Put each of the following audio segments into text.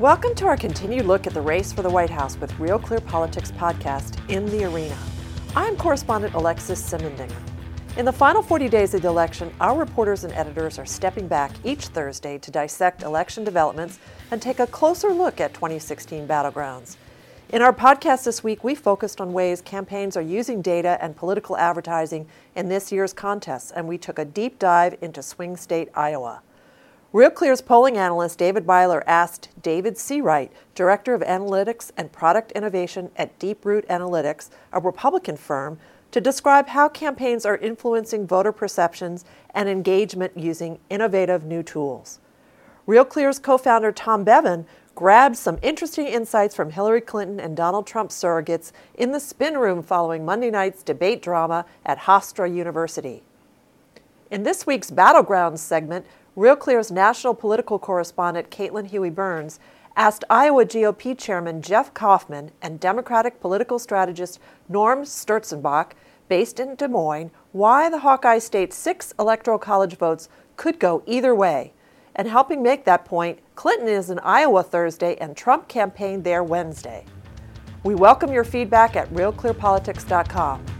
Welcome to our continued look at the race for the White House with Real Clear Politics podcast, In the Arena. I'm correspondent Alexis Simendinger. In the final 40 days of the election, our reporters and editors are stepping back each Thursday to dissect election developments and take a closer look at 2016 battlegrounds. In our podcast this week, we focused on ways campaigns are using data and political advertising in this year's contests, and we took a deep dive into swing state Iowa. Real Clear's polling analyst David Byler asked David Seawright, Director of Analytics and Product Innovation at Deeproot Analytics, a Republican firm, to describe how campaigns are influencing voter perceptions and engagement using innovative new tools. RealClear's co founder Tom Bevan grabbed some interesting insights from Hillary Clinton and Donald Trump surrogates in the spin room following Monday night's debate drama at Hofstra University. In this week's Battlegrounds segment, Real Clear's national political correspondent Caitlin Huey Burns asked Iowa GOP Chairman Jeff Kaufmann and Democratic political strategist Norm Sturzenbach, based in Des Moines, why the Hawkeye State's six electoral college votes could go either way. And helping make that point, Clinton is in Iowa Thursday and Trump campaigned there Wednesday. We welcome your feedback at realclearpolitics.com.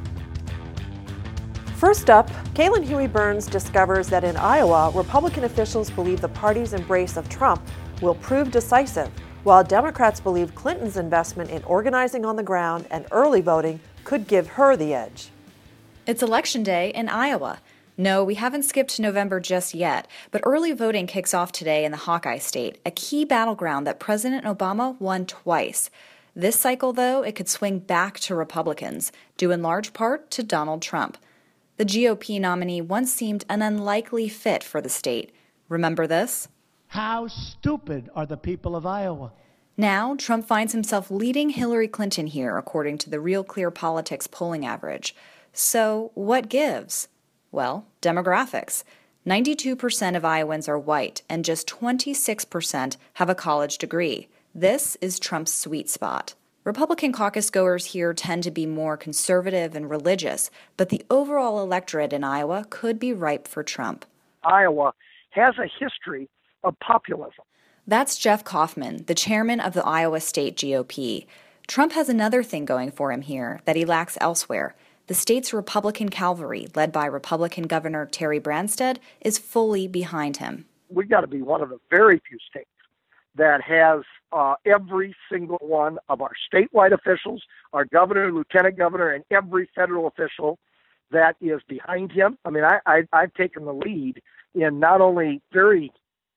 First up, Caitlin Huey Burns discovers that in Iowa, Republican officials believe the party's embrace of Trump will prove decisive, while Democrats believe Clinton's investment in organizing on the ground and early voting could give her the edge. It's Election Day in Iowa. No, we haven't skipped November just yet, but early voting kicks off today in the Hawkeye State, a key battleground that President Obama won twice. This cycle, though, it could swing back to Republicans, due in large part to Donald Trump. The GOP nominee once seemed an unlikely fit for the state. Remember this? How stupid are the people of Iowa? Now, Trump finds himself leading Hillary Clinton here, according to the Real Clear Politics polling average. So, what gives? Well, demographics. 92% of Iowans are white, and just 26% have a college degree. This is Trump's sweet spot. Republican caucus goers here tend to be more conservative and religious, but the overall electorate in Iowa could be ripe for Trump. Iowa has a history of populism. That's Jeff Kaufmann, the chairman of the Iowa State GOP. Trump has another thing going for him here that he lacks elsewhere the state's Republican cavalry, led by Republican Governor Terry Branstad, is fully behind him. We've got to be one of the very few states that has uh, every single one of our statewide officials, our governor, lieutenant governor, and every federal official that is behind him. I mean, I, I, I've taken the lead in not only very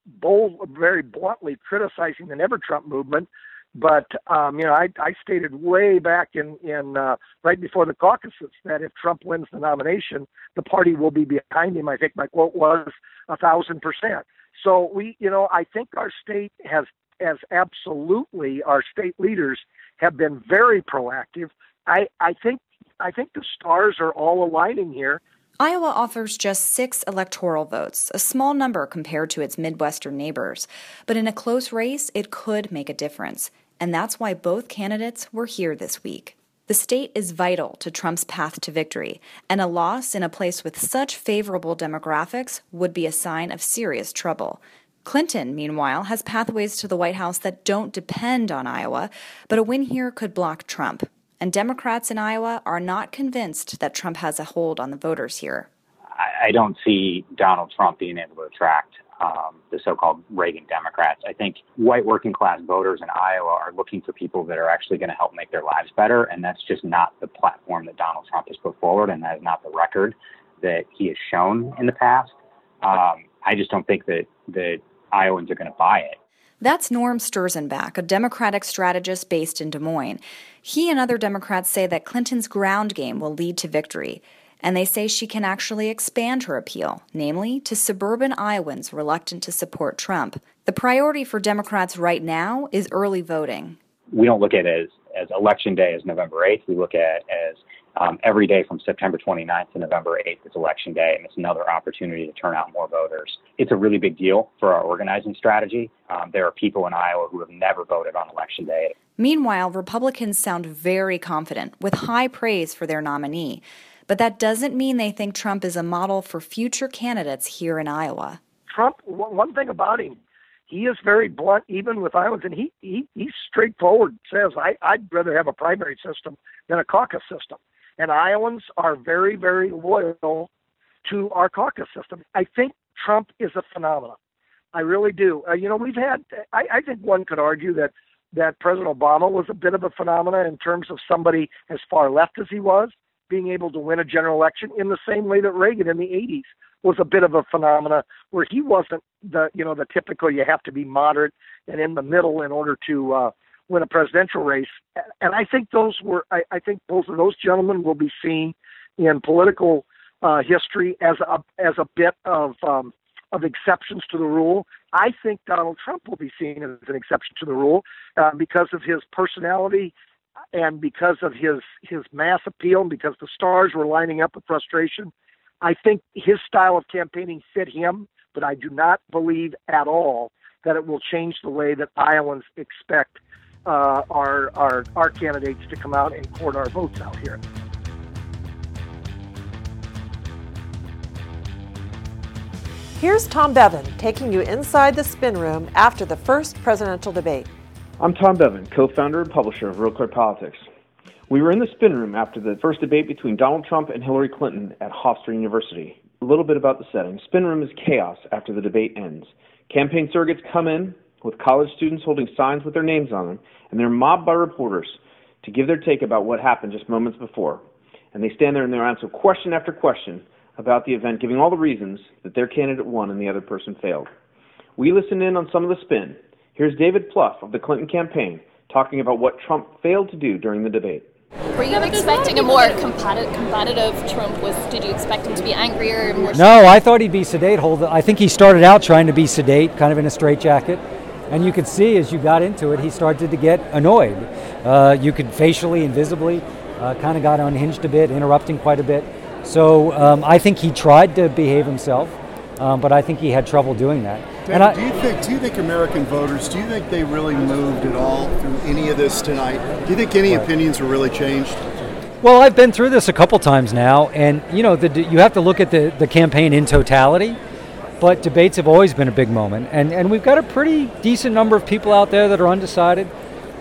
bold, very bluntly criticizing the Never Trump movement, but um, you know, I, I stated way back in in uh, right before the caucuses that if Trump wins the nomination, the party will be behind him. I think my quote was a thousand percent. So we, you know, I think our state has has absolutely our state leaders have been very proactive. I I think I think the stars are all aligning here. Iowa offers just six electoral votes, a small number compared to its Midwestern neighbors. But in a close race, it could make a difference and that's why both candidates were here this week. The state is vital to Trump's path to victory, and a loss in a place with such favorable demographics would be a sign of serious trouble. Clinton, meanwhile, has pathways to the White House that don't depend on Iowa, but a win here could block Trump. And Democrats in Iowa are not convinced that Trump has a hold on the voters here. I don't see Donald Trump being able to attract um, the so-called Reagan Democrats. I think white working class voters in Iowa are looking for people that are actually going to help make their lives better, and that's just not the platform that Donald Trump has put forward, and that is not the record that he has shown in the past. Um, I just don't think that that Iowans are going to buy it. That's Norm Sturzenbach, a Democratic strategist based in Des Moines. He and other Democrats say that Clinton's ground game will lead to victory and they say she can actually expand her appeal, namely to suburban Iowans reluctant to support Trump. The priority for Democrats right now is early voting. We don't look at it as, as election day as November 8th. We look at it as um, every day from September 29th to November 8th is election day, and it's another opportunity to turn out more voters. It's a really big deal for our organizing strategy. Um, there are people in Iowa who have never voted on election day. Meanwhile, Republicans sound very confident, with high praise for their nominee. But that doesn't mean they think Trump is a model for future candidates here in Iowa. Trump, one thing about him, he is very blunt, even with Iowans, and he he he's straightforward. Says I I'd rather have a primary system than a caucus system, and Iowans are very very loyal to our caucus system. I think Trump is a phenomenon. I really do. Uh, you know, we've had. I, I think one could argue that that President Obama was a bit of a phenomenon in terms of somebody as far left as he was being able to win a general election in the same way that Reagan in the 80s was a bit of a phenomena where he wasn't the you know the typical you have to be moderate and in the middle in order to uh, win a presidential race. And I think those were I, I think both of those gentlemen will be seen in political uh, history as a as a bit of um, of exceptions to the rule. I think Donald Trump will be seen as an exception to the rule uh, because of his personality and because of his his mass appeal and because the stars were lining up with frustration. I think his style of campaigning fit him, but I do not believe at all that it will change the way that Iowans expect uh, our, our our candidates to come out and court our votes out here. Here's Tom Bevan taking you inside the spin room after the first presidential debate. I'm Tom Bevan, co founder and publisher of Real Clear Politics. We were in the spin room after the first debate between Donald Trump and Hillary Clinton at Hofstra University. A little bit about the setting. Spin room is chaos after the debate ends. Campaign surrogates come in with college students holding signs with their names on them, and they're mobbed by reporters to give their take about what happened just moments before. And they stand there and they answer question after question about the event, giving all the reasons that their candidate won and the other person failed. We listened in on some of the spin. Here's David Plouffe of the Clinton campaign talking about what Trump failed to do during the debate. Were you expecting a more combative Trump? Was did you expect him to be angrier? More no, I thought he'd be sedate. Hold, I think he started out trying to be sedate, kind of in a straitjacket, and you could see as you got into it, he started to get annoyed. Uh, you could facially and visibly uh, kind of got unhinged a bit, interrupting quite a bit. So um, I think he tried to behave himself, um, but I think he had trouble doing that. Dan, I, do you think? Do you think American voters? Do you think they really moved at all through any of this tonight? Do you think any right. opinions were really changed? Well, I've been through this a couple times now, and you know, the, you have to look at the, the campaign in totality. But debates have always been a big moment, and, and we've got a pretty decent number of people out there that are undecided.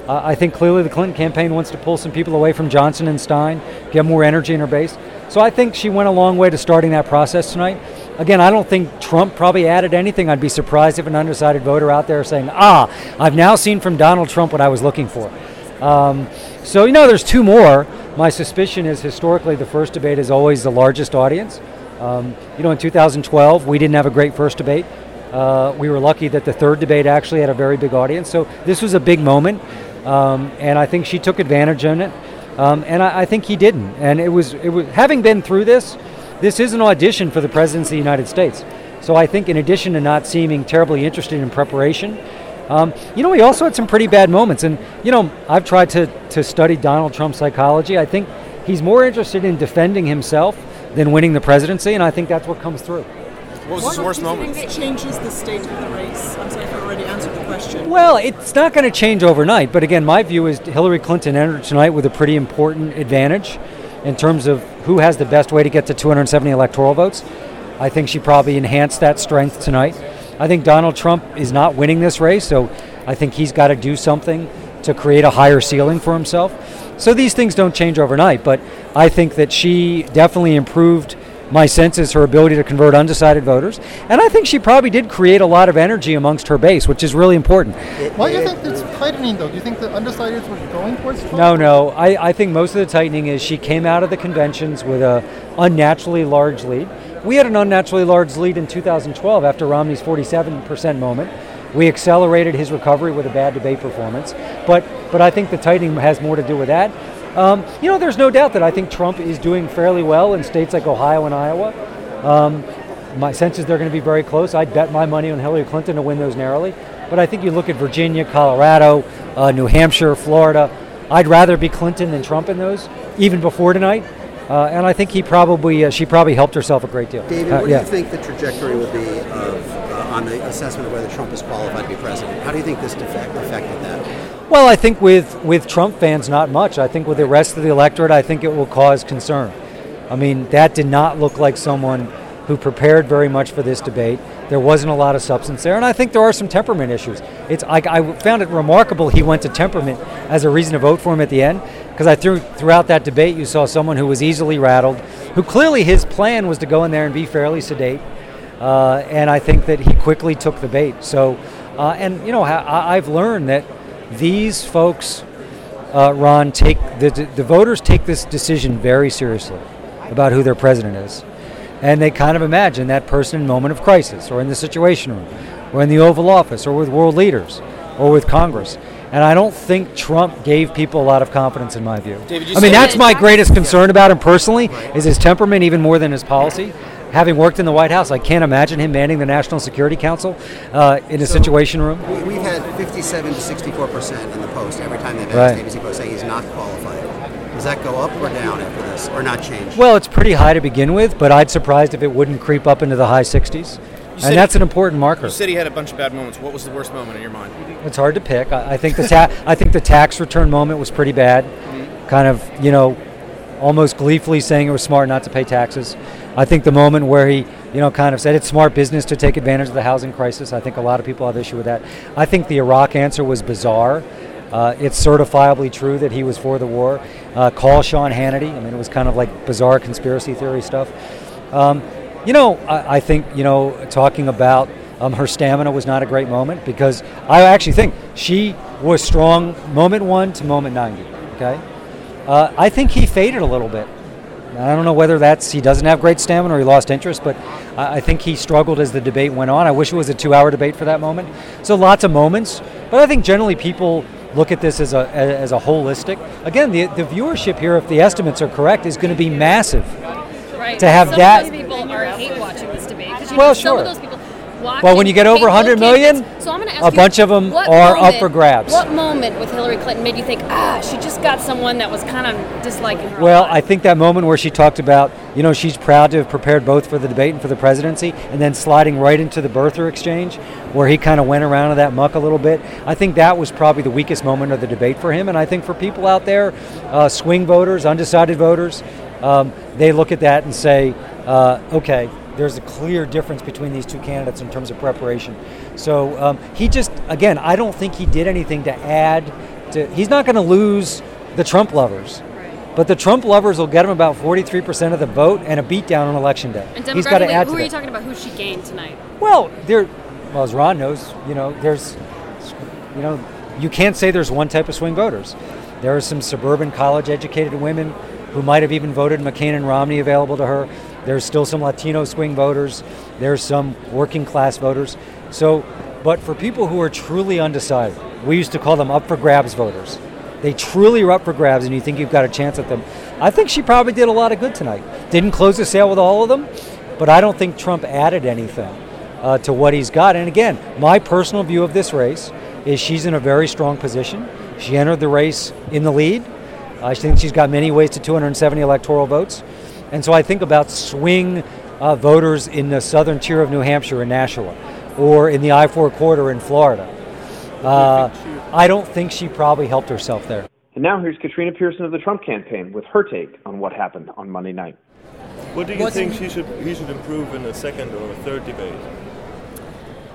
Uh, I think clearly the Clinton campaign wants to pull some people away from Johnson and Stein, get more energy in her base. So I think she went a long way to starting that process tonight. Again, I don't think Trump probably added anything. I'd be surprised if an undecided voter out there saying, ah, I've now seen from Donald Trump what I was looking for. Um, so, you know, there's two more. My suspicion is historically the first debate is always the largest audience. Um, you know, in 2012, we didn't have a great first debate. Uh, we were lucky that the third debate actually had a very big audience. So this was a big moment, um, and I think she took advantage of it. Um, and I, I, think he didn't. And it was, it was having been through this, this is an audition for the presidency of the United States. So I think, in addition to not seeming terribly interested in preparation, um, you know, he also had some pretty bad moments. And you know, I've tried to to study Donald Trump's psychology. I think he's more interested in defending himself than winning the presidency, and I think that's what comes through. What was his worst moment? It changes the state of the race. I'm sorry if I already answered the question. Well, it's not going to change overnight. But again, my view is Hillary Clinton entered tonight with a pretty important advantage in terms of who has the best way to get to 270 electoral votes. I think she probably enhanced that strength tonight. I think Donald Trump is not winning this race, so I think he's got to do something to create a higher ceiling for himself. So these things don't change overnight, but I think that she definitely improved my sense is her ability to convert undecided voters. And I think she probably did create a lot of energy amongst her base, which is really important. Why do you think it's tightening, though? Do you think the undecideds were going towards Trump? No, no. I, I think most of the tightening is she came out of the conventions with a unnaturally large lead. We had an unnaturally large lead in 2012 after Romney's 47% moment. We accelerated his recovery with a bad debate performance. But, but I think the tightening has more to do with that. Um, you know, there's no doubt that I think Trump is doing fairly well in states like Ohio and Iowa. Um, my sense is they're going to be very close. I'd bet my money on Hillary Clinton to win those narrowly. But I think you look at Virginia, Colorado, uh, New Hampshire, Florida. I'd rather be Clinton than Trump in those, even before tonight. Uh, and I think he probably uh, she probably helped herself a great deal. David, what uh, yeah. do you think the trajectory will be of on the assessment of whether Trump is qualified to be president? How do you think this defect affected that? Well, I think with, with Trump fans, not much. I think with the rest of the electorate, I think it will cause concern. I mean, that did not look like someone who prepared very much for this debate. There wasn't a lot of substance there, and I think there are some temperament issues. It's I, I found it remarkable he went to temperament as a reason to vote for him at the end, because I threw throughout that debate you saw someone who was easily rattled, who clearly his plan was to go in there and be fairly sedate, uh, and I think that he quickly took the bait. So, uh, and you know, I, I've learned that these folks, uh, Ron, take the the voters take this decision very seriously about who their president is. And they kind of imagine that person in moment of crisis or in the situation room or in the oval office or with world leaders or with congress. And i don't think trump gave people a lot of confidence in my view. David, i mean that's my greatest concern about him personally is his temperament even more than his policy having worked in the white house i can't imagine him manning the national security council uh, in a So, situation room We- We've had 57 to 64 percent in the Post every time they've Right. asked ABC Post saying he's not qualified. Does that go up or down after this, or not change? well it's pretty high to begin with but i'd surprised if it wouldn't creep up into the high 60s said and that's an important marker You said he had a bunch of bad moments. What was the worst moment in your mind? It's hard to pick. I, I think the ta- I think the tax return moment was pretty bad. Kind of, you know, almost gleefully saying it was smart not to pay taxes. I think the moment where he, you know, kind of said it's smart business to take advantage of the housing crisis. I think a lot of people have issue with that. I think the Iraq answer was bizarre. Uh, it's certifiably true that he was for the war. Uh, call Sean Hannity. I mean, it was kind of like bizarre conspiracy theory stuff. Um, you know, I, I think you know talking about um, her stamina was not a great moment because I actually think she was strong moment one to moment ninety. Okay, uh, I think he faded a little bit. I don't know whether that's he doesn't have great stamina or he lost interest, but I I think he struggled as the debate went on. I wish it was a two-hour debate for that moment. So lots of moments, but I think generally people look at this as a as a holistic. Again, the the viewership here, if the estimates are correct, is going to be massive. Right. To have some that- people are hate watching this debate you Well, know, some sure. Of those people watch. Well, when you get over 100 million, candidates. so I'm gonna ask a you, bunch of them are up for grabs. What moment with Hillary Clinton made you think, ah, she just got someone that was kind of disliking her? Well. I think that moment where she talked about, you know, she's proud to have prepared both for the debate and for the presidency, and then sliding right into the birther exchange, where he kind of went around in that muck a little bit. I think that was probably the weakest moment of the debate for him, and I think for people out there, uh, swing voters, undecided voters, um, they look at that and say, uh, okay, there's a clear difference between these two candidates in terms of preparation. So um, he just, again, I don't think he did anything to add to. He's not going to lose the Trump lovers. But the Trump lovers will get him about 43% of the vote and a beatdown on election day. and He's got to add who to are you that. talking about? Who she gained tonight? Well, there, well, as Ron knows, you know, there's, you know, you can't say there's one type of swing voters. There are some suburban college-educated women who might have even voted McCain and Romney available to her. There's still some Latino swing voters. There's some working-class voters. So, but for people who are truly undecided, we used to call them up for grabs voters. They truly are up for grabs, and you think you've got a chance at them. I think she probably did a lot of good tonight. Didn't close the sale with all of them, but I don't think Trump added anything uh, to what he's got. And again, my personal view of this race is she's in a very strong position. She entered the race in the lead. I think she's got many ways to 270 electoral votes. And so I think about swing uh, voters in the southern tier of New Hampshire and Nashua, or in the I 4 corridor in Florida. Uh, I don't think she probably helped herself there. And now here's Katrina Pierson of the Trump campaign with her take on what happened on Monday night. What do you think she should he should improve in a second or a third debate?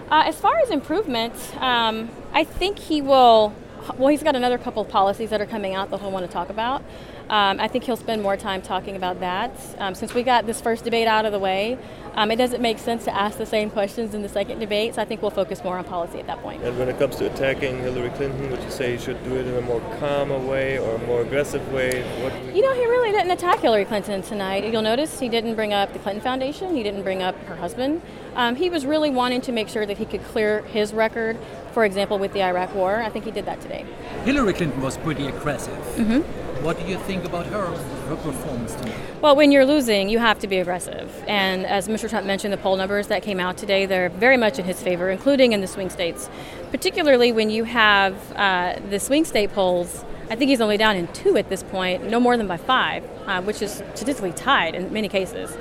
Uh, as far as improvement, um, I think he will. Well, he's got another couple of policies that are coming out that he'll want to talk about. Um, I think he'll spend more time talking about that. Um, since we got this first debate out of the way, um, it doesn't make sense to ask the same questions in the second debate. So I think we'll focus more on policy at that point. And when it comes to attacking Hillary Clinton, would you say he should do it in a more calmer way or a more aggressive way? What You know, he really didn't attack Hillary Clinton tonight. You'll notice he didn't bring up the Clinton Foundation. He didn't bring up her husband. Um, he was really wanting to make sure that he could clear his record, for example, with the Iraq War. I think he did that today. Hillary Clinton was pretty aggressive. Mhm. What do you think about her her performance tonight? Well, when you're losing, you have to be aggressive. And as Mr. Trump mentioned, the poll numbers that came out today, they're very much in his favor, including in the swing states. Particularly when you have uh, the swing state polls, I think he's only down in two at this point, no more than by five, uh, which is statistically tied in many cases.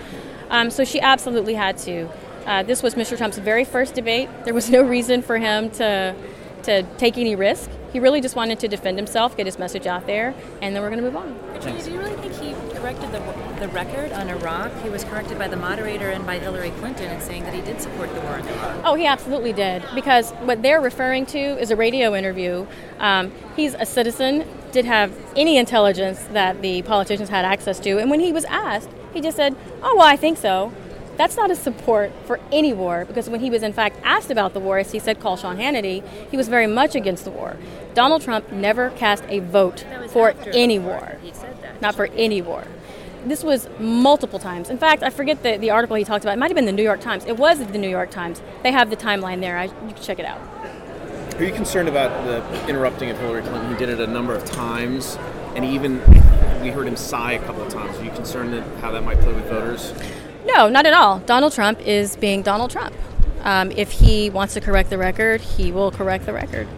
Um, so she absolutely had to. Uh, this was Mr. Trump's very first debate. There was no reason for him to to take any risk. He really just wanted to defend himself, get his message out there, and then we're going to move on. Katrina, do you really think he corrected the, the record on Iraq? He was corrected by the moderator and by Hillary Clinton in saying that he did support the war in Iraq. Oh, he absolutely did. Because what they're referring to is a radio interview. Um, he's a citizen, did have any intelligence that the politicians had access to, and when he was asked, he just said, "Oh, well, I think so." That's not a support for any war because when he was in fact asked about the war, as he said, call Sean Hannity, he was very much against the war. Donald Trump never cast a vote for any war. Not for any war. This was multiple times. In fact, I forget the, the article he talked about. It might have been the New York Times. It was the New York Times. They have the timeline there. I, you can check it out. Are you concerned about the interrupting of Hillary Clinton? He did it a number of times, and even we heard him sigh a couple of times. Are you concerned that how that might play with voters? No, not at all. Donald Trump is being Donald Trump. Um, if he wants to correct the record, he will correct the record.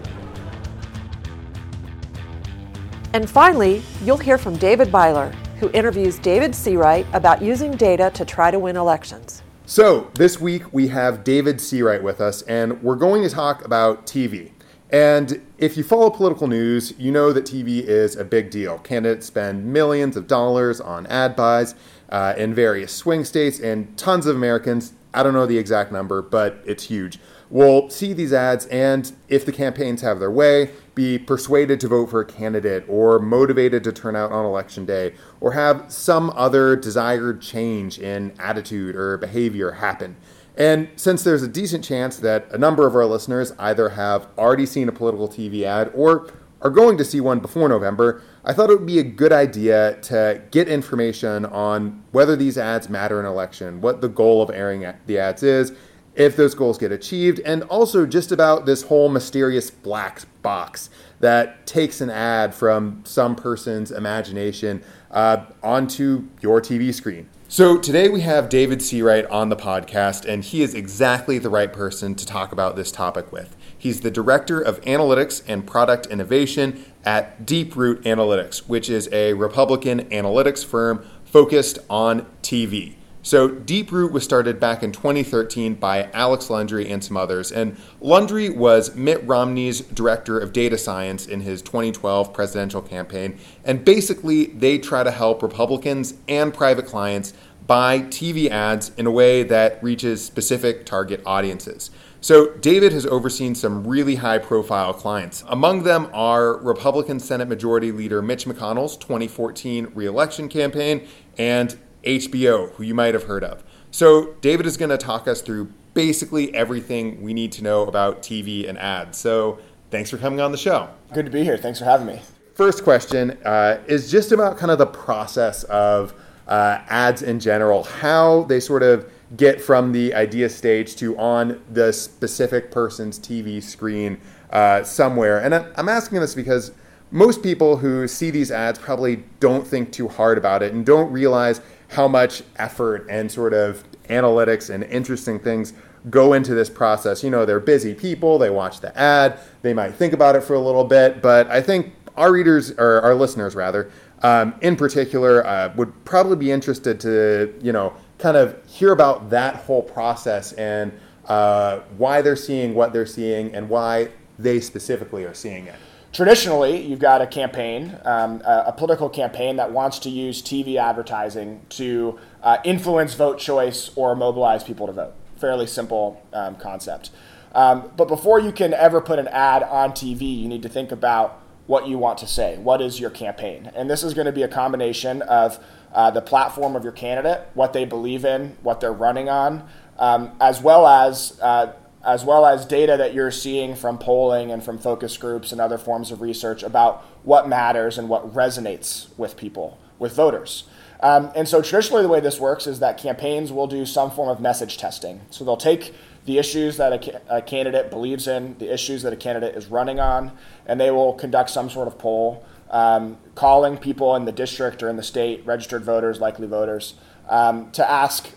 And finally, you'll hear from David Byler, who interviews David Seawright about using data to try to win elections. So, this week we have David Seawright with us, and we're going to talk about TV. And if you follow political news, you know that TV is a big deal. Candidates spend millions of dollars on ad buys uh, in various swing states, and tons of Americans, I don't know the exact number, but it's huge, will see these ads and, if the campaigns have their way, be persuaded to vote for a candidate or motivated to turn out on election day or have some other desired change in attitude or behavior happen. And since there's a decent chance that a number of our listeners either have already seen a political TV ad or are going to see one before November, I thought it would be a good idea to get information on whether these ads matter in election, what the goal of airing the ads is, if those goals get achieved, and also just about this whole mysterious black box that takes an ad from some person's imagination uh, onto your TV screen. So today we have David Seawright on the podcast, and he is exactly the right person to talk about this topic with. He's the Director of Analytics and Product Innovation at Deeproot Analytics, which is a Republican analytics firm focused on TV. So, Deeproot was started back in 2013 by Alex Lundry and some others. And Lundry was Mitt Romney's director of data science in his 2012 presidential campaign. And basically, they try to help Republicans and private clients buy TV ads in a way that reaches specific target audiences. So, David has overseen some really high profile clients. Among them are Republican Senate Majority Leader Mitch McConnell's 2014 reelection campaign and HBO, who you might have heard of. So, David is going to talk us through basically everything we need to know about TV and ads. So, thanks for coming on the show. Good to be here. Thanks for having me. First question uh, is just about kind of the process of uh, ads in general, how they sort of get from the idea stage to on the specific person's TV screen uh, somewhere. And I'm asking this because most people who see these ads probably don't think too hard about it and don't realize how much effort and sort of analytics and interesting things go into this process. You know, they're busy people, they watch the ad, they might think about it for a little bit, but I think our readers, or our listeners rather, um, in particular, uh, would probably be interested to, you know, kind of hear about that whole process and uh, why they're seeing what they're seeing and why they specifically are seeing it. Traditionally, you've got a campaign, um, a, a, political campaign that wants to use TV advertising to uh, influence vote choice or mobilize people to vote. Fairly simple um, concept. Um, but before you can ever put an ad on TV, you need to think about what you want to say. What is your campaign? And this is going to be a combination of uh, the platform of your candidate, what they believe in, what they're running on, um, as well as uh, as well as data that you're seeing from polling and from focus groups and other forms of research about what matters and what resonates with people, with voters. Um, and so traditionally, the way this works is that campaigns will do some form of message testing. So they'll take the issues that a, a candidate believes in, the issues that a candidate is running on, and they will conduct some sort of poll um, calling people in the district or in the state, registered voters, likely voters, um, to ask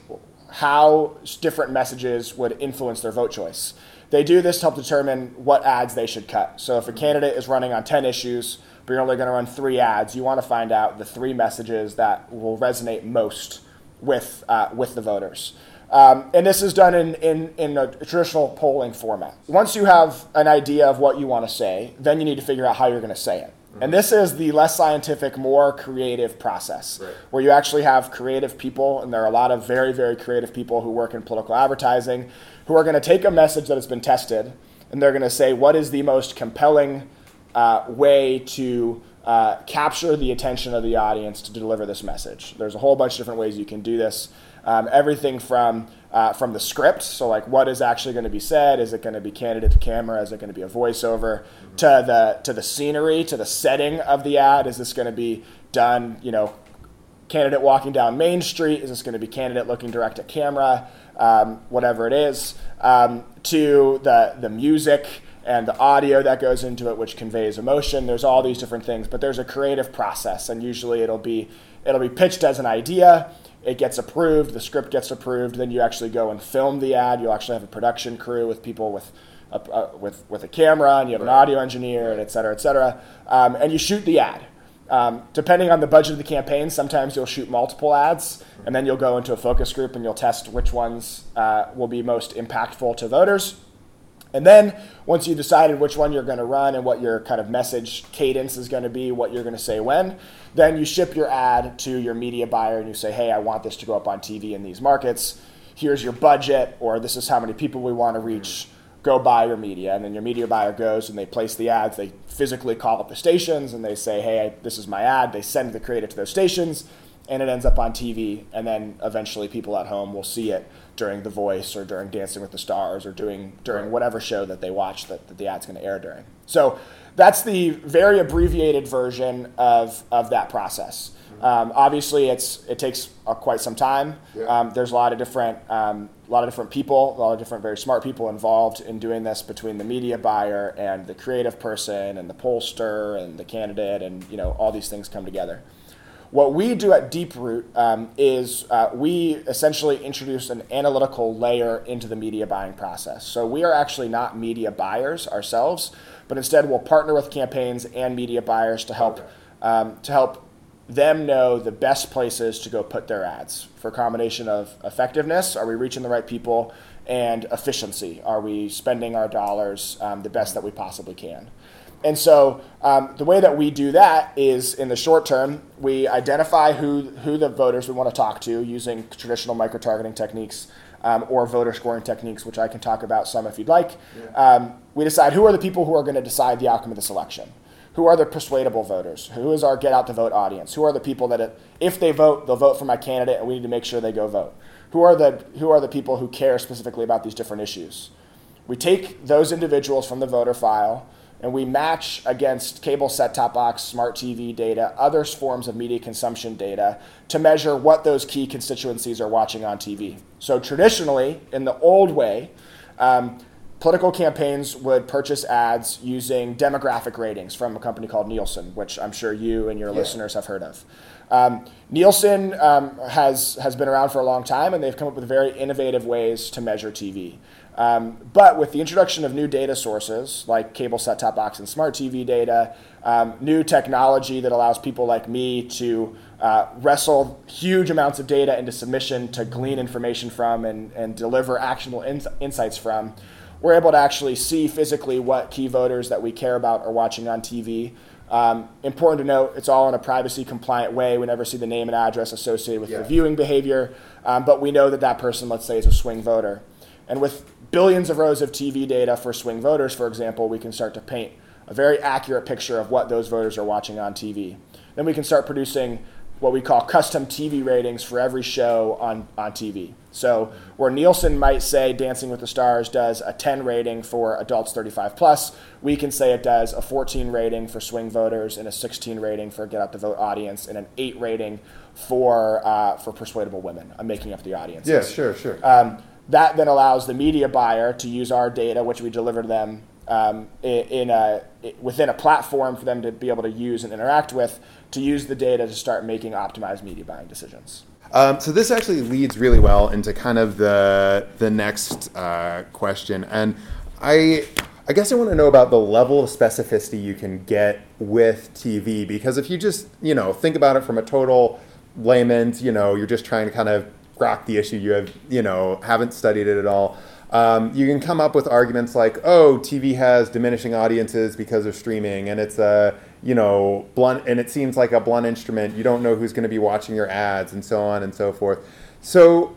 how different messages would influence their vote choice. They do this to help determine what ads they should cut. So if a candidate is running on 10 issues, but you're only going to run three ads, you want to find out the three messages that will resonate most with, uh, with the voters. Um, and this is done in, in, in a traditional polling format. Once you have an idea of what you want to say, then you need to figure out how you're going to say it. And this is the less scientific, more creative process right. where you actually have creative people, and there are a lot of very, very creative people who work in political advertising who are going to take a message that has been tested and they're going to say, what is the most compelling uh, way to uh, capture the attention of the audience to deliver this message? There's a whole bunch of different ways you can do this. Um, everything from uh, from the script, so like what is actually going to be said? Is it going to be candidate to camera? Is it going to be a voiceover? Mm-hmm. To the to the scenery, to the setting of the ad. Is this going to be done? You know, candidate walking down Main Street. Is this going to be candidate looking direct at camera? Um, whatever it is. Um, to the the music and the audio that goes into it, which conveys emotion. There's all these different things, but there's a creative process, and usually it'll be it'll be pitched as an idea it gets approved, the script gets approved, then you actually go and film the ad. You actually have a production crew with people with a, uh, with with a camera, and you have an audio engineer, and et cetera, et cetera, um, and you shoot the ad. Um, depending on the budget of the campaign, sometimes you'll shoot multiple ads, and then you'll go into a focus group and you'll test which ones uh, will be most impactful to voters. And then once you've decided which one you're going to run and what your kind of message cadence is going to be, what you're going to say when, then you ship your ad to your media buyer and you say, hey, I want this to go up on TV in these markets. Here's your budget, or this is how many people we want to reach. Go buy your media. And then your media buyer goes and they place the ads. They physically call up the stations and they say, hey, this is my ad. They send the creative to those stations and it ends up on TV. And then eventually people at home will see it during The Voice or during Dancing with the Stars or doing during whatever show that they watch that, that the ad's going to air during. So that's the very abbreviated version of, of that process. Um, obviously, it's it takes uh, quite some time. Yeah. Um, there's a lot of different um, a lot of different people, a lot of different very smart people involved in doing this between the media buyer and the creative person and the pollster and the candidate, and you know all these things come together. What we do at Deeproot um, is uh, we essentially introduce an analytical layer into the media buying process. So we are actually not media buyers ourselves, but instead we'll partner with campaigns and media buyers to help um, to help them know the best places to go put their ads for a combination of effectiveness. Are we reaching the right people? And efficiency. Are we spending our dollars um, the best that we possibly can? And so um, the way that we do that is in the short term, we identify who, who the voters we want to talk to using traditional micro targeting techniques um, or voter scoring techniques, which I can talk about some if you'd like. Yeah. Um, we decide who are the people who are going to decide the outcome of this election. Who are the persuadable voters? Who is our get out the vote audience? Who are the people that, if they vote, they'll vote for my candidate, and we need to make sure they go vote? Who are the, who are the people who care specifically about these different issues? We take those individuals from the voter file and we match against cable set top box, smart TV data, other forms of media consumption data to measure what those key constituencies are watching on TV. So, traditionally, in the old way, um, political campaigns would purchase ads using demographic ratings from a company called Nielsen, which I'm sure you and your yeah. listeners have heard of. Um, Nielsen um, has, has been around for a long time, and they've come up with very innovative ways to measure TV. Um, but with the introduction of new data sources like cable set top box and smart TV data, um, new technology that allows people like me to uh, wrestle huge amounts of data into submission to glean information from and, and deliver actionable in- insights from, we're able to actually see physically what key voters that we care about are watching on TV. Um, important to note, it's all in a privacy compliant way. We never see the name and address associated with yeah. the viewing behavior, um, but we know that that person, let's say, is a swing voter. And with billions of rows of TV data for swing voters, for example, we can start to paint a very accurate picture of what those voters are watching on TV. Then we can start producing what we call custom TV ratings for every show on, on TV. So where Nielsen might say Dancing with the Stars does a 10 rating for adults 35 plus, we can say it does a 14 rating for swing voters and a 16 rating for get out the vote audience and an 8 rating for uh, for persuadable women. I'm making up the audience. Yeah, sure, sure. Um, that then allows the media buyer to use our data, which we deliver to them um, in a, within a platform for them to be able to use and interact with, to use the data to start making optimized media buying decisions. Um, so this actually leads really well into kind of the the next uh, question, and I I guess I want to know about the level of specificity you can get with TV because if you just you know think about it from a total layman's, you know, you're just trying to kind of grok the issue, you have you know haven't studied it at all. Um, you can come up with arguments like, "Oh, TV has diminishing audiences because of streaming, and it's a you know blunt, and it seems like a blunt instrument. You don't know who's going to be watching your ads, and so on and so forth." So,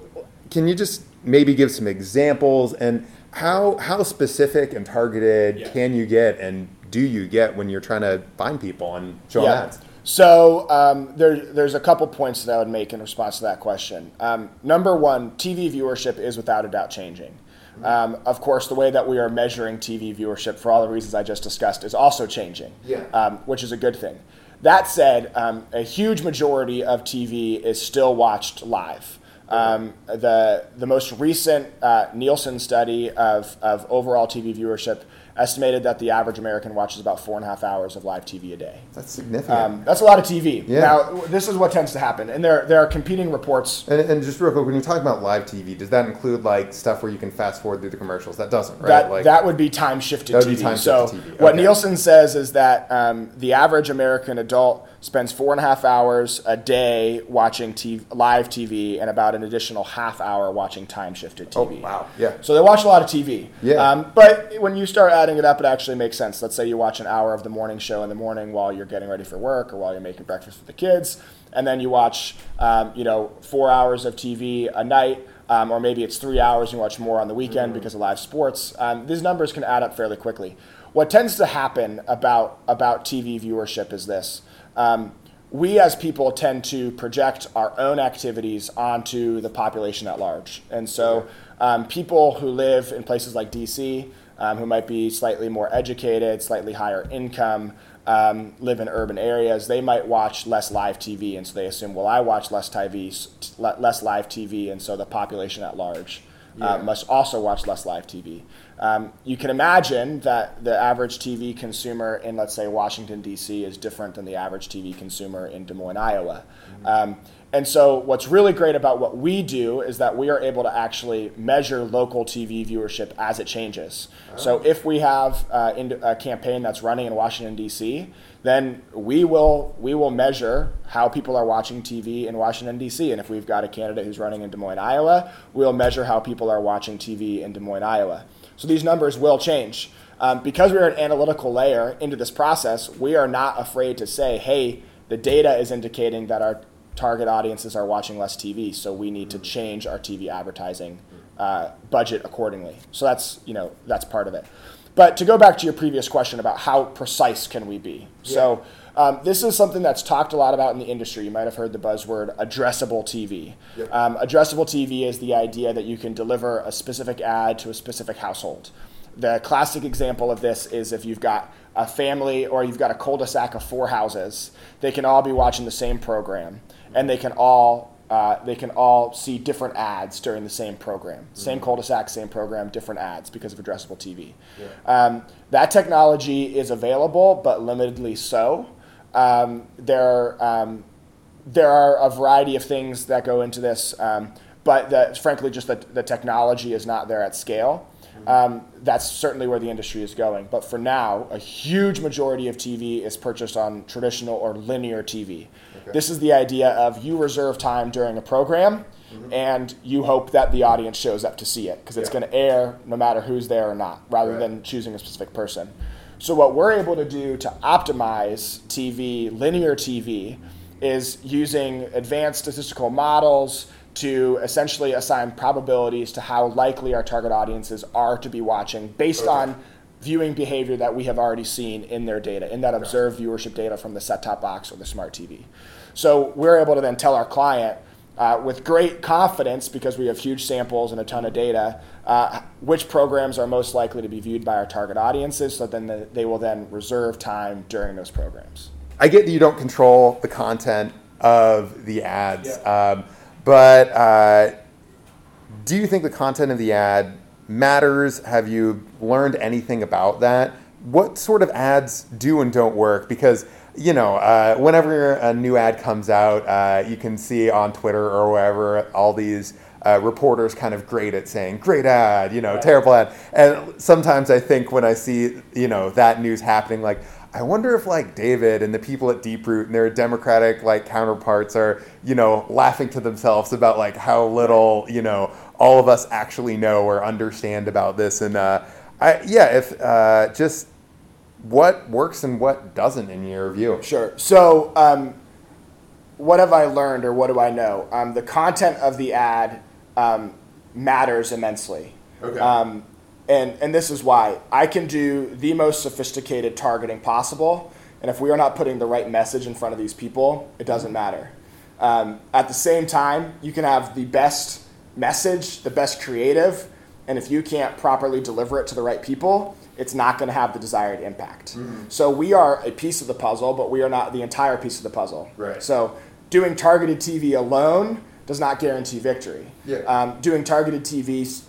can you just maybe give some examples and how how specific and targeted Yeah. can you get, and do you get when you're trying to find people and show them ads? So um, there, there's a couple points that I would make in response to that question. Um, number one, TV viewership is without a doubt changing. Um, of course, the way that we are measuring TV viewership, for all the reasons I just discussed, is also changing, Yeah. um, which is a good thing. That said, um, a huge majority of TV is still watched live. Um, the the most recent uh, Nielsen study of, of overall TV viewership estimated that the average American watches about four and a half hours of live TV a day. That's significant. Um, that's a lot of TV. Yeah. Now, this is what tends to happen, and there there are competing reports. And, and just real quick, when you're talking about live TV, does that include like stuff where you can fast forward through the commercials? That doesn't, right? That, like, that would be time shifted That TV. would be time so shifted TV. what Nielsen says is that um, the average American adult spends four and a half hours a day watching TV, live TV and about an additional half hour watching time shifted TV. Oh, wow. Yeah. So they watch a lot of TV. Yeah. Um, but when you start adding it up, it actually makes sense. Let's say you watch an hour of the morning show in the morning while you're getting ready for work or while you're making breakfast for the kids, and then you watch, um, you know, four hours of TV a night. Um, or maybe it's three hours and you watch more on the weekend because of live sports. Um, these numbers can add up fairly quickly. What tends to happen about about TV viewership is this: um, we as people tend to project our own activities onto the population at large. And so um, people who live in places like DC, um, who might be slightly more educated, slightly higher income, um, live in urban areas, they might watch less live TV. And so they assume, well, I watch less TV, less live TV, and so the population at large uh, Yeah. must also watch less live TV. Um, you can imagine that the average TV consumer in, let's say, Washington, D.C., is different than the average TV consumer in Des Moines, Iowa. Um, and so, what's really great about what we do is that we are able to actually measure local TV viewership as it changes. So, if we have uh, a campaign that's running in Washington, D.C., then we will we will measure how people are watching TV in Washington D.C. And if we've got a candidate who's running in Des Moines, Iowa, we'll measure how people are watching TV in Des Moines, Iowa. So these numbers will change. Um, because we're an analytical layer into this process, we are not afraid to say, hey, the data is indicating that our target audiences are watching less TV, so we need to change our TV advertising uh, budget accordingly. So that's you know that's part of it. But to go back to your previous question about how precise can we be, so um, this is something that's talked a lot about in the industry. You might have heard the buzzword addressable TV. Um, addressable TV is the idea that you can deliver a specific ad to a specific household. The classic example of this is if you've got a family or you've got a cul-de-sac of four houses, they can all be watching the same program, and they can all uh, they can all see different ads during the same program. Same cul-de-sac, same program, different ads because of addressable TV. Um, that technology is available, but limitedly so. Um, there, um, there are a variety of things that go into this, um, but the, frankly, just the, the technology is not there at scale. Um, that's certainly where the industry is going. But for now, a huge majority of TV is purchased on traditional or linear TV. This is the idea of you reserve time during a program and you hope that the audience shows up to see it because it's going to air no matter who's there or not, rather than choosing a specific person. So, what we're able to do to optimize TV, linear TV, is using advanced statistical models to essentially assign probabilities to how likely our target audiences are to be watching based on viewing behavior that we have already seen in their data, in that observed viewership data from the set top box or the smart TV. So we're able to then tell our client uh, with great confidence, because we have huge samples and a ton of data, uh, which programs are most likely to be viewed by our target audiences, so then the, they will then reserve time during those programs. I get that you don't control the content of the ads, um, but uh, do you think the content of the ad matters? Have you learned anything about that? What sort of ads do and don't work? Because you know, uh, whenever a new ad comes out, uh, you can see on Twitter or wherever all these uh, reporters kind of great at saying great ad, you know, terrible ad. And sometimes I think when I see you know that news happening, like I wonder if like David and the people at Deeproot and their Democratic like counterparts are, you know, laughing to themselves about like how little, you know, all of us actually know or understand about this. And uh, I, yeah, if uh, just what works and what doesn't in your view. Sure. So, um, what have I learned or what do I know? Um, the content of the ad um, matters immensely. Okay. Um, and, and this is why I can do the most sophisticated targeting possible. And if we are not putting the right message in front of these people, it doesn't matter. Um, at the same time, you can have the best message, the best creative, and if you can't properly deliver it to the right people, it's not going to have the desired impact. Mhm. So we are a piece of the puzzle, but we are not the entire piece of the puzzle. Right. So doing targeted TV alone does not guarantee victory. Yeah. Um, doing targeted TV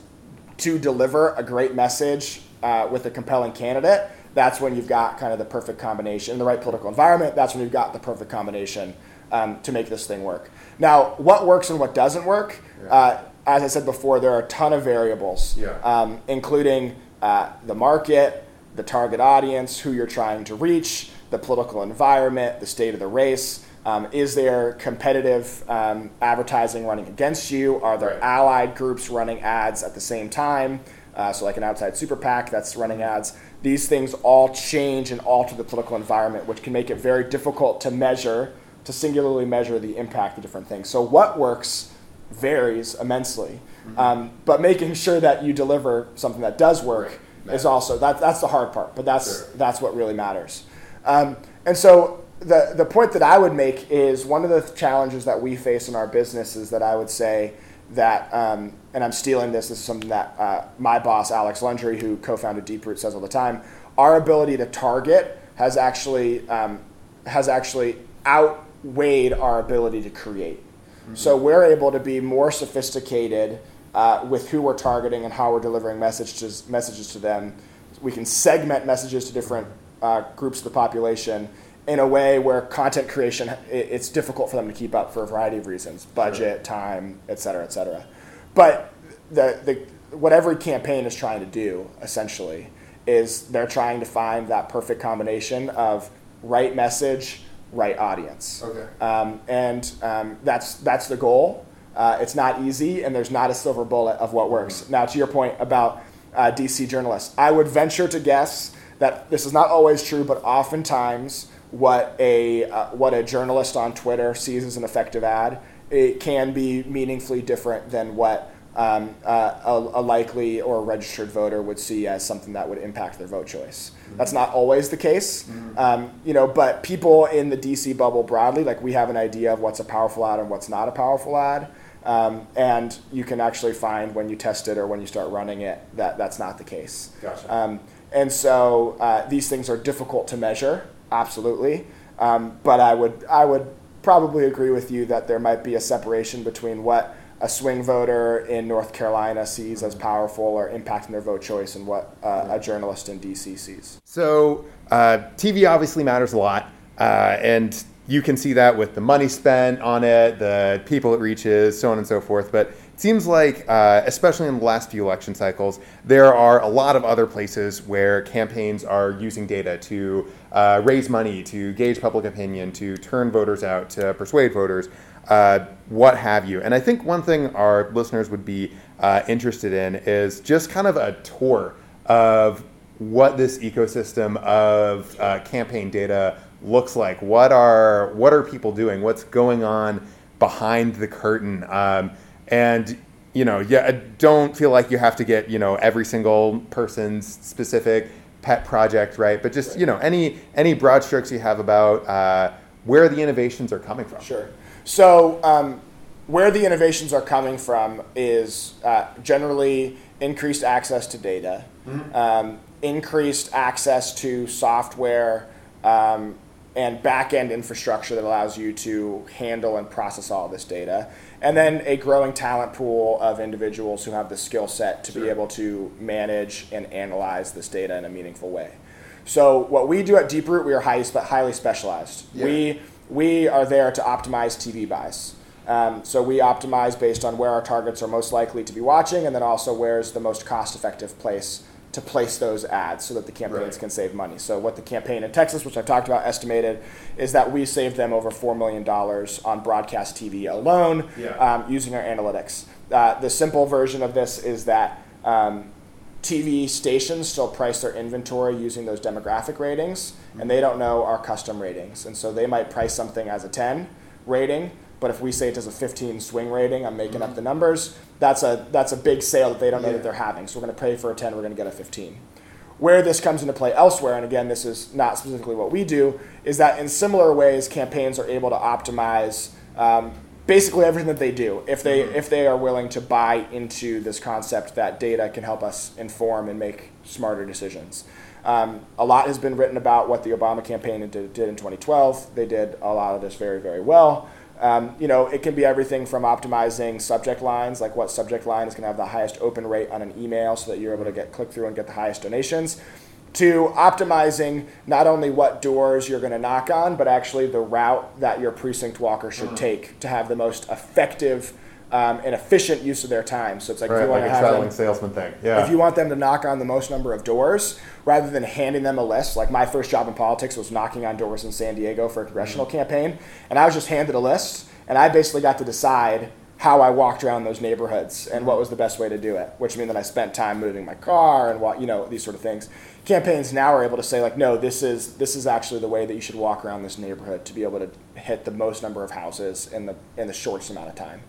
to deliver a great message uh, with a compelling candidate, that's when you've got kind of the perfect combination in the right political environment. That's when you've got the perfect combination um, to make this thing work. Now, what works and what doesn't work? Uh, as I said before, there are a ton of variables, Yeah. um, including uh, the market, the target audience, who you're trying to reach, the political environment, the state of the race. Um, is there competitive um, advertising running against you? Are there allied groups running ads at the same time? Uh, so, like an outside super PAC that's running ads. These things all change and alter the political environment, which can make it very difficult to measure, to singularly measure the impact of different things. So, what works varies immensely. Um, but making sure that you deliver something that does work is also that, that's the hard part. But that's that's what really matters. Um, and so the the point that I would make is one of the challenges that we face in our business is that I would say that, um, and I'm stealing this. This is something that uh, my boss Alex Lundry, who co-founded Deeproot, says all the time. Our ability to target has actually um, has actually outweighed our ability to create. So we're able to be more sophisticated uh, with who we're targeting and how we're delivering messages messages to them. We can segment messages to different uh, groups of the population in a way where content creation i- it's difficult for them to keep up for a variety of reasons, budget, time, et cetera, et cetera. But the, the what every campaign is trying to do essentially is they're trying to find that perfect combination of right message, right audience. Okay. Um, and um, that's that's the goal. Uh, it's not easy, and there's not a silver bullet of what works. Now, to your point about uh, DC journalists, I would venture to guess that this is not always true, but oftentimes what a uh, what a journalist on Twitter sees as an effective ad, it can be meaningfully different than what um, uh, a, a likely or a registered voter would see as something that would impact their vote choice. That's not always the case, um, you know. But people in the DC bubble broadly, like we have an idea of what's a powerful ad and what's not a powerful ad, um, and you can actually find when you test it or when you start running it that that's not the case. Gotcha. Um, and so uh, these things are difficult to measure, absolutely. Um, but I would I would probably agree with you that there might be a separation between what a swing voter in North Carolina sees as powerful or impacting their vote choice and what uh, a journalist in DC sees. So uh, TV obviously matters a lot, uh, and you can see that with the money spent on it, the people it reaches, so on and so forth. But it seems like, uh, especially in the last few election cycles, there are a lot of other places where campaigns are using data to uh, raise money, to gauge public opinion, to turn voters out, to persuade voters. Uh, what have you. And I think one thing our listeners would be uh, interested in is just kind of a tour of what this ecosystem of uh, campaign data looks like. What are what are people doing? What's going on behind the curtain? Um, and you know, yeah, don't feel like you have to get you know every single person's specific pet project right, but just you know any any broad strokes you have about uh, where the innovations are coming from. Sure. So, um, where the innovations are coming from is uh, generally increased access to data, um, increased access to software um, and back end infrastructure that allows you to handle and process all this data, and then a growing talent pool of individuals who have the skill set to be able to manage and analyze this data in a meaningful way. So, what we do at Deeproot, we are highly, highly specialized. Yeah. We we are there to optimize TV buys. Um, so we optimize based on where our targets are most likely to be watching, and then also where's the most cost-effective place to place those ads so that the campaigns Right. can save money. So what the campaign in Texas, which I've talked about, estimated is that we saved them over four million dollars on broadcast TV alone Yeah. um, using our analytics. Uh, the simple version of this is that um, TV stations still price their inventory using those demographic ratings, and they don't know our custom ratings, and so they might price something as a 10 rating. But if we say it as a 15 swing rating, I'm making up the numbers. That's a that's a big sale that they don't know Yeah. that they're having. So we're going to pay for a 10, we're going to get a 15. Where this comes into play elsewhere, and again, this is not specifically what we do, is that in similar ways, campaigns are able to optimize um, basically everything that they do if they if they are willing to buy into this concept that data can help us inform and make smarter decisions. Um, a lot has been written about what the Obama campaign did, did in 2012. They did a lot of this very very well. Um, you know, it can be everything from optimizing subject lines, like what subject line is going to have the highest open rate on an email so that you're able to get click through and get the highest donations, to optimizing not only what doors you're going to knock on, but actually the route that your precinct walker should Mhm. take to have the most effective um, and efficient use of their time. So it's like if you want like to a have traveling them, salesman thing. Yeah. if you want them to knock on the most number of doors rather than handing them a list, like my first job in politics was knocking on doors in San Diego for a congressional campaign, and I was just handed a list, and I basically got to decide how I walked around those neighborhoods and what was the best way to do it, which meant that I spent time moving my car and what you know these sort of things. Campaigns now are able to say like, no, this is this is actually the way that you should walk around this neighborhood to be able to hit the most number of houses in the in the shortest amount of time.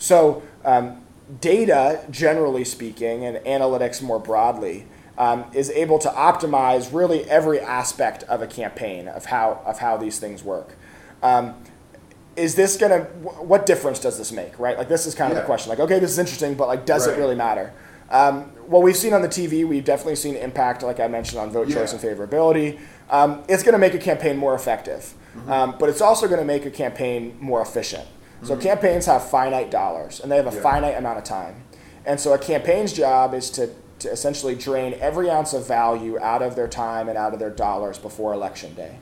So um, data, generally speaking, and analytics more broadly, um, is able to optimize really every aspect of a campaign of how of how these things work. Um, is this gonna? wh- What difference does this make? Right? Like this is kind of Yeah. the question. Like, okay, this is interesting, but like, does Right. it really matter? Um, what we've seen on the TV, we've definitely seen impact, like I mentioned, on vote Yeah. choice and favorability. Um, it's going to make a campaign more effective, Mm-hmm. um, but it's also going to make a campaign more efficient. So Mhm. campaigns have finite dollars, and they have a Yeah. finite amount of time. And so a campaign's job is to, to essentially drain every ounce of value out of their time and out of their dollars before election day.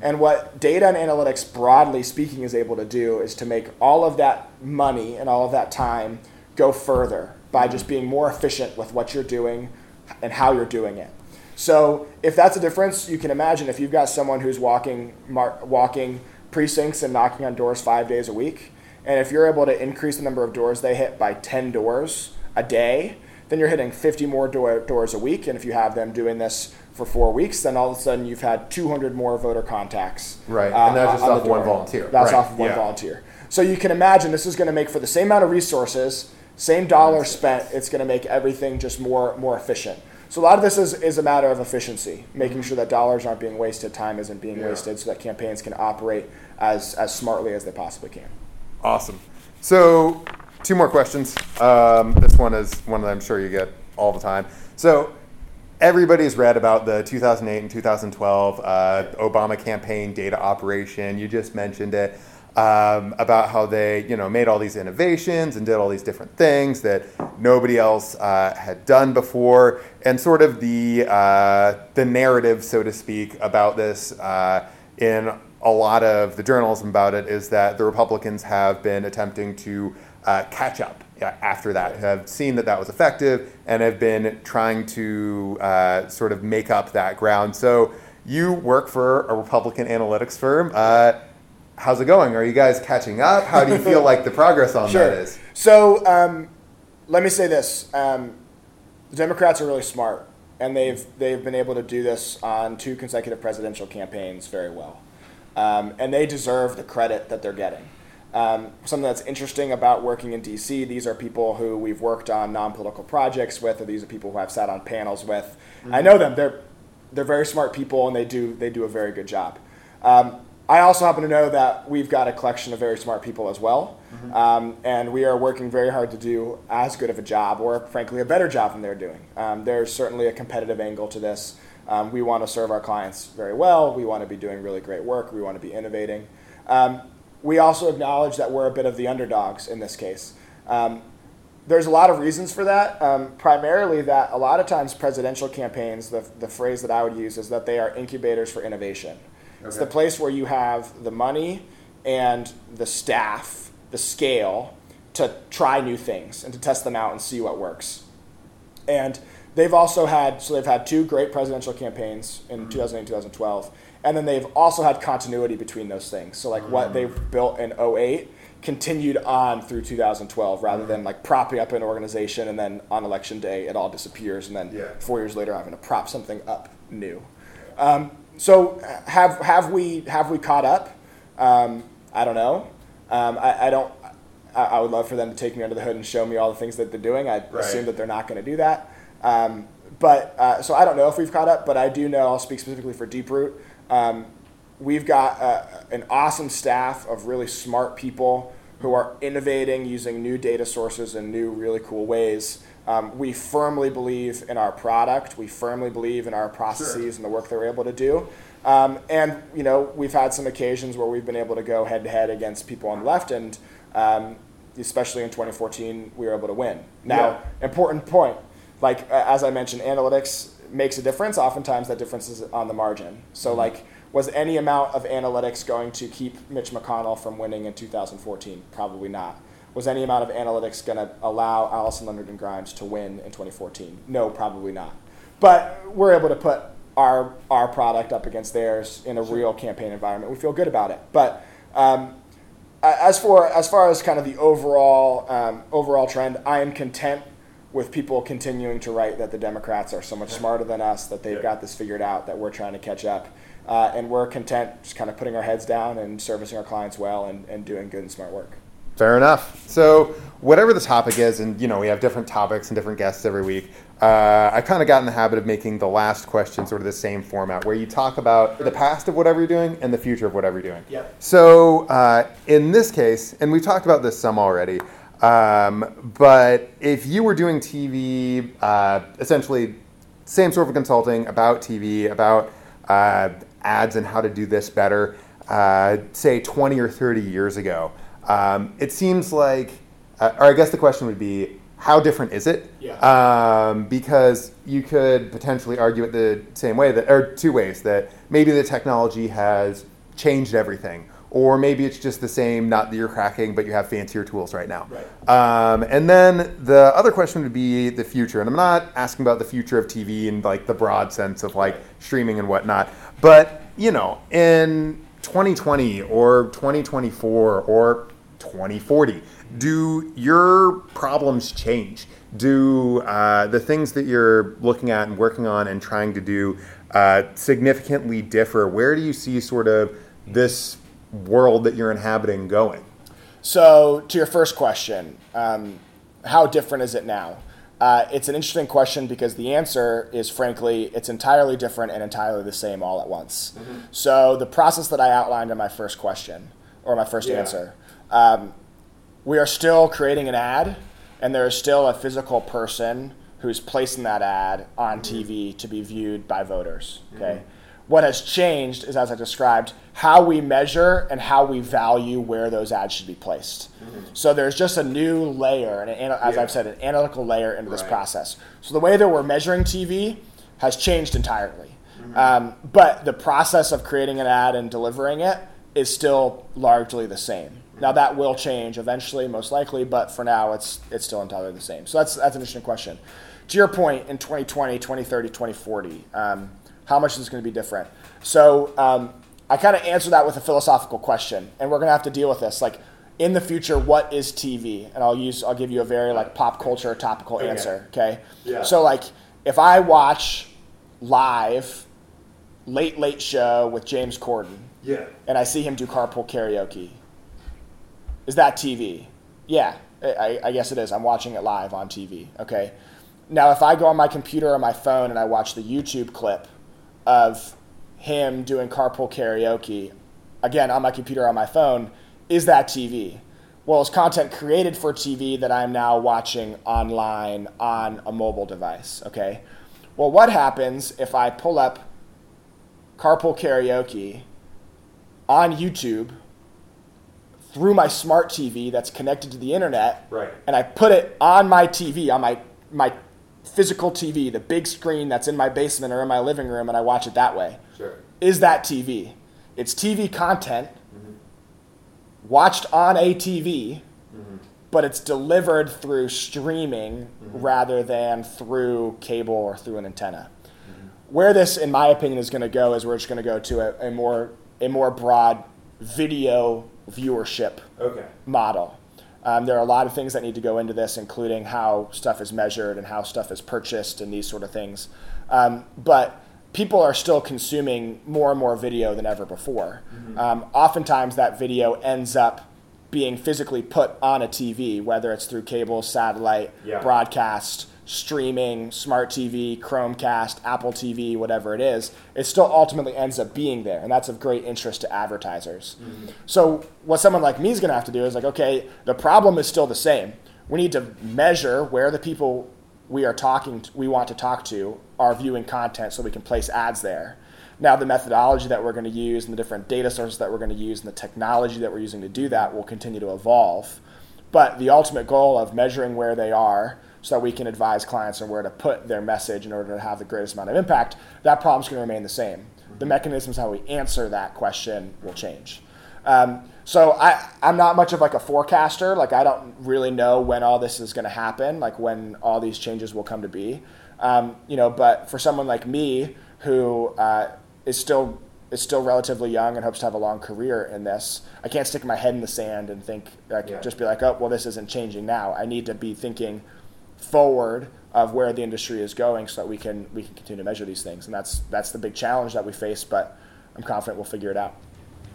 And what data and analytics, broadly speaking, is able to do is to make all of that money and all of that time go further by just being more efficient with what you're doing and how you're doing it. So if that's a difference, you can imagine if you've got someone who's walking mar- walking precincts and knocking on doors five days a week, and if you're able to increase the number of doors they hit by 10 doors a day, then you're hitting 50 more door- doors a week. And if you have them doing this for four weeks, then all of a sudden you've had 200 more voter contacts. Right, uh, and that's just on off one volunteer. That's Right, off of one yeah. volunteer. So you can imagine this is going to make for the same amount of resources, same dollar spent, it's going to make everything just more more efficient. So a lot of this is, is a matter of efficiency, making sure that dollars aren't being wasted, time isn't being Yeah. wasted, so that campaigns can operate as, as smartly as they possibly can. Awesome. So, two more questions. Um, this one is one that I'm sure you get all the time. So, everybody's read about the 2008 and 2012 uh, Obama campaign data operation. You just mentioned it um, about how they, you know, made all these innovations and did all these different things that nobody else uh, had done before, and sort of the uh, the narrative, so to speak, about this uh, in a lot of the journalism about it is that the Republicans have been attempting to uh, catch up after that, have seen that that was effective, and have been trying to uh, sort of make up that ground. So you work for a Republican analytics firm. Uh, how's it going? Are you guys catching up? How do you feel like the progress on Sure. that is? So um, let me say this: um, the Democrats are really smart, and they've they've been able to do this on two consecutive presidential campaigns very well, um, and they deserve the credit that they're getting. Um, something that's interesting about working in D.C. These are people who we've worked on non-political projects with, or these are people who I've sat on panels with. I know them; they're they're very smart people, and they do they do a very good job. Um, I also happen to know that we've got a collection of very smart people as well, um, and we are working very hard to do as good of a job, or frankly, a better job than they're doing. Um, there's certainly a competitive angle to this. Um, we want to serve our clients very well. We want to be doing really great work. We want to be innovating. Um, we also acknowledge that we're a bit of the underdogs in this case. Um, there's a lot of reasons for that. Um, primarily, that a lot of times presidential campaigns, the, the phrase that I would use is that they are incubators for innovation. It's the place where you have the money and the staff, the scale to try new things and to test them out and see what works. And they've also had so they've had two great presidential campaigns in 2008 and 2012, and then they've also had continuity between those things. So like what they've built in 08 continued on through 2012 rather than like propping up an organization and then on election day it all disappears and then four years later having to prop something up new. Um, so have have we have we caught up? Um, I don't know. Um, I, I don't. I, I would love for them to take me under the hood and show me all the things that they're doing. I Right. assume that they're not going to do that. Um, but uh, so I don't know if we've caught up, but I do know. I'll speak specifically for Deeproot. Um, we've got uh, an awesome staff of really smart people who are innovating using new data sources in new, really cool ways. Um, we firmly believe in our product. We firmly believe in our processes and the work that we're able to do. Um, and you know, we've had some occasions where we've been able to go head to head against people on the left, and um, especially in 2014, we were able to win. Now, important point. Like as I mentioned, analytics makes a difference. Oftentimes, that difference is on the margin. So, like, was any amount of analytics going to keep Mitch McConnell from winning in 2014? Probably not. Was any amount of analytics going to allow Alison Lundergan Grimes to win in 2014? No, probably not. But we're able to put our our product up against theirs in a real campaign environment. We feel good about it. But um, as for as far as kind of the overall um, overall trend, I am content with people continuing to write that the Democrats are so much smarter than us, that they've got this figured out, that we're trying to catch up, uh, and we're content just kind of putting our heads down and servicing our clients well and, and doing good and smart work. Fair enough. So, whatever the topic is, and you know, we have different topics and different guests every week. Uh, I kind of got in the habit of making the last question sort of the same format, where you talk about the past of whatever you're doing and the future of whatever you're doing. Yep. So, uh, in this case, and we've talked about this some already, um, but if you were doing TV, uh, essentially same sort of consulting about TV, about uh, ads and how to do this better, uh, say 20 or 30 years ago, um, it seems like, uh, or I guess the question would be, how different is it? Yeah. Um, because you could potentially argue it the same way that, or two ways that maybe the technology has changed everything, or maybe it's just the same, not that you're cracking, but you have fancier tools right now. Um, and then the other question would be the future, and I'm not asking about the future of TV in like the broad sense of like streaming and whatnot, but you know, in 2020 or 2024 or 2040, do your problems change? Do uh, the things that you're looking at and working on and trying to do uh, significantly differ? Where do you see sort of this world that you're inhabiting going? So, to your first question, um, how different is it now? Uh, it's an interesting question because the answer is, frankly, it's entirely different and entirely the same all at once. So, the process that I outlined in my first question, or my first Yeah. answer, um, we are still creating an ad, and there is still a physical person who's placing that ad on TV to be viewed by voters. Okay. What has changed is, as I described, how we measure and how we value where those ads should be placed. So there's just a new layer, and an, as Yeah. I've said, an analytical layer into this Right. process. So the way that we're measuring TV has changed entirely. Um, but the process of creating an ad and delivering it is still largely the same. Now that will change eventually, most likely, but for now it's it's still entirely the same. So that's that's an interesting question. To your point, in 2020, 2030, 2040, um, how much is this going to be different? So um, I kind of answer that with a philosophical question, and we're going to have to deal with this. Like in the future, what is TV? And I'll use I'll give you a very like pop culture topical Okay. answer. Okay. Yeah. So like if I watch live late late show with James Corden Yeah. and I see him do carpool karaoke. Is that TV? Yeah, I, I guess it is. I'm watching it live on TV. Okay. Now, if I go on my computer or my phone and I watch the YouTube clip of him doing carpool karaoke, again on my computer on my phone, is that TV? Well, it's content created for TV that I'm now watching online on a mobile device. Okay. Well, what happens if I pull up carpool karaoke on YouTube through my smart TV that's connected to the internet, Right. and I put it on my TV, on my my physical TV, the big screen that's in my basement or in my living room, and I watch it that way. Is that TV? It's TV content watched on a TV, but it's delivered through streaming rather than through cable or through an antenna. Where this, in my opinion, is going to go is we're just going to go to a, a more a more broad video viewership Okay. model. Um, there are a lot of things that need to go into this, including how stuff is measured and how stuff is purchased and these sort of things. Um, but people are still consuming more and more video than ever before. Um, oftentimes, that video ends up being physically put on a TV, whether it's through cable, satellite, Yeah. broadcast, streaming, smart TV, Chromecast, Apple TV, whatever it is. It still ultimately ends up being there, and that's of great interest to advertisers. So what someone like me is going to have to do is like, okay, the problem is still the same. We need to measure where the people we are talking, to, we want to talk to, are viewing content, so we can place ads there. Now, the methodology that we're going to use, and the different data sources that we're going to use, and the technology that we're using to do that will continue to evolve. But the ultimate goal of measuring where they are so that we can advise clients on where to put their message in order to have the greatest amount of impact, that problem's going to remain the same. The mechanisms how we answer that question will change. Um, so I, I'm not much of like a forecaster. Like I don't really know when all this is going to happen, like when all these changes will come to be. Um, you know, but for someone like me who uh, is still is still relatively young and hopes to have a long career in this, I can't stick my head in the sand and think like Yeah. just be like, oh, well, this isn't changing now. I need to be thinking forward of where the industry is going so that we can we can continue to measure these things. And that's that's the big challenge that we face. But I'm confident we'll figure it out.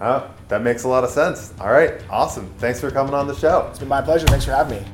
Oh, that makes a lot of sense. All right, awesome. Thanks for coming on the show. It's been my pleasure. Thanks for having me.